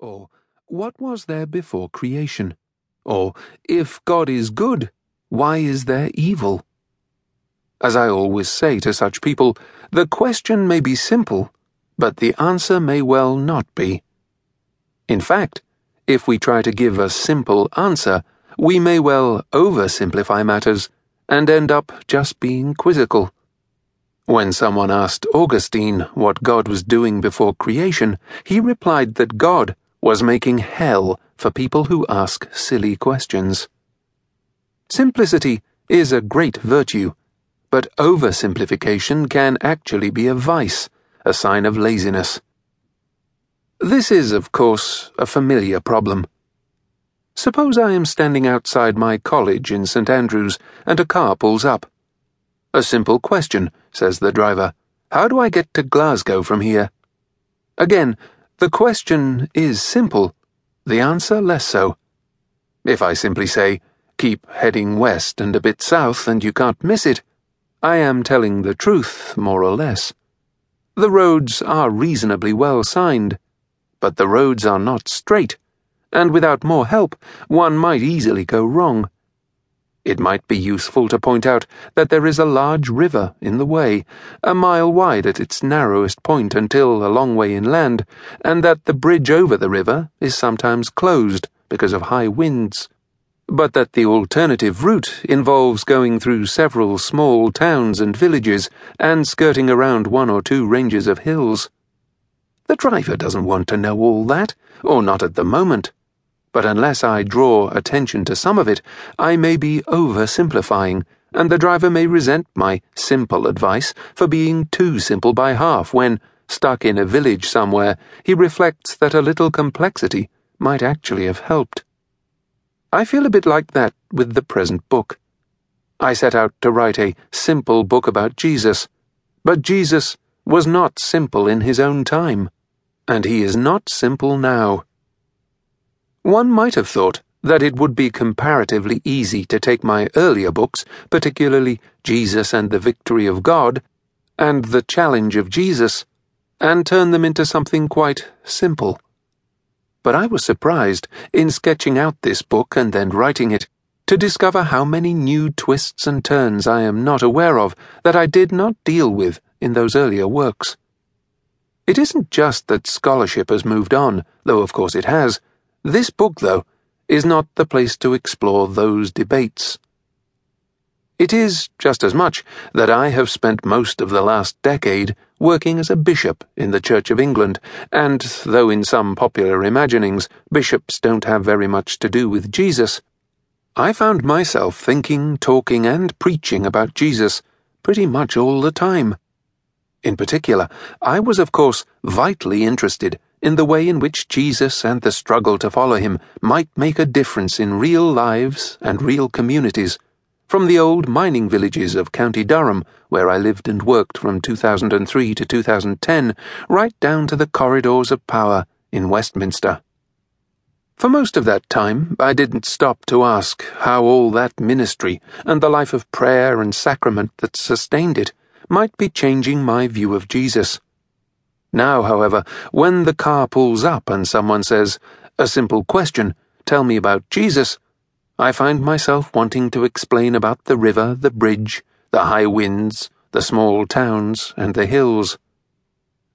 Or, what was there before creation? Or, if God is good, why is there evil? As I always say to such people, the question may be simple, but the answer may well not be. In fact, if we try to give a simple answer, we may well oversimplify matters and end up just being quizzical. When someone asked Augustine what God was doing before creation, he replied that God was making hell for people who ask silly questions. Simplicity is a great virtue, but oversimplification can actually be a vice, a sign of laziness. This is, of course, a familiar problem. Suppose I am standing outside my college in St. Andrews and a car pulls up. A simple question, says the driver. How do I get to Glasgow from here? Again, the question is simple, the answer less so. If I simply say, keep heading west and a bit south and you can't miss it, I am telling the truth, more or less. The roads are reasonably well signed, but the roads are not straight, and without more help, one might easily go wrong. It might be useful to point out that there is a large river in the way, a mile wide at its narrowest point until a long way inland, and that the bridge over the river is sometimes closed because of high winds. But that the alternative route involves going through several small towns and villages and skirting around one or two ranges of hills. The driver doesn't want to know all that, or not at the moment but unless I draw attention to some of it, I may be oversimplifying, and the driver may resent my simple advice for being too simple by half when, stuck in a village somewhere, he reflects that a little complexity might actually have helped. I feel a bit like that with the present book. I set out to write a simple book about Jesus, but Jesus was not simple in his own time, and he is not simple now. One might have thought that it would be comparatively easy to take my earlier books, particularly Jesus and the Victory of God, and The Challenge of Jesus, and turn them into something quite simple. But I was surprised, in sketching out this book and then writing it, to discover how many new twists and turns I am not aware of that I did not deal with in those earlier works. It isn't just that scholarship has moved on, though of course it has this book, though, is not the place to explore those debates. It is just as much that I have spent most of the last decade working as a bishop in the Church of England, and though in some popular imaginings bishops don't have very much to do with Jesus, I found myself thinking, talking, and preaching about Jesus pretty much all the time. In particular, I was, of course, vitally interested in the way in which Jesus and the struggle to follow him might make a difference in real lives and real communities, from the old mining villages of County Durham, where I lived and worked from 2003 to 2010, right down to the corridors of power in Westminster. For most of that time, I didn't stop to ask how all that ministry and the life of prayer and sacrament that sustained it might be changing my view of Jesus. Now, however, when the car pulls up and someone says, A simple question, tell me about Jesus, I find myself wanting to explain about the river, the bridge, the high winds, the small towns, and the hills.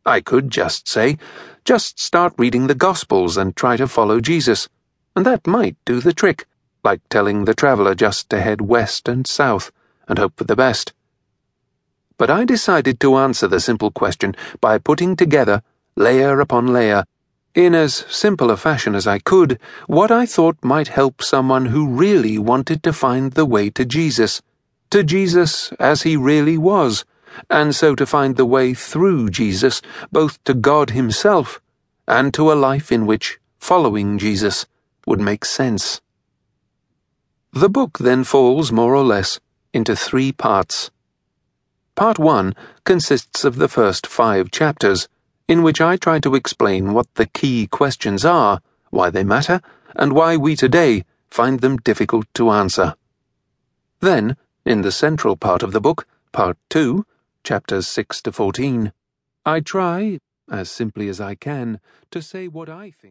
I could just say, just start reading the Gospels and try to follow Jesus, and that might do the trick, like telling the traveller just to head west and south and hope for the best. But I decided to answer the simple question by putting together, layer upon layer, in as simple a fashion as I could, what I thought might help someone who really wanted to find the way to Jesus, to Jesus as he really was, and so to find the way through Jesus both to God Himself and to a life in which following Jesus would make sense. The book then falls more or less into three parts. Part 1 consists of the first five chapters, in which I try to explain what the key questions are, why they matter, and why we today find them difficult to answer. Then, in the central part of the book, Part 2, chapters 6 to 14, I try, as simply as I can, to say what I think.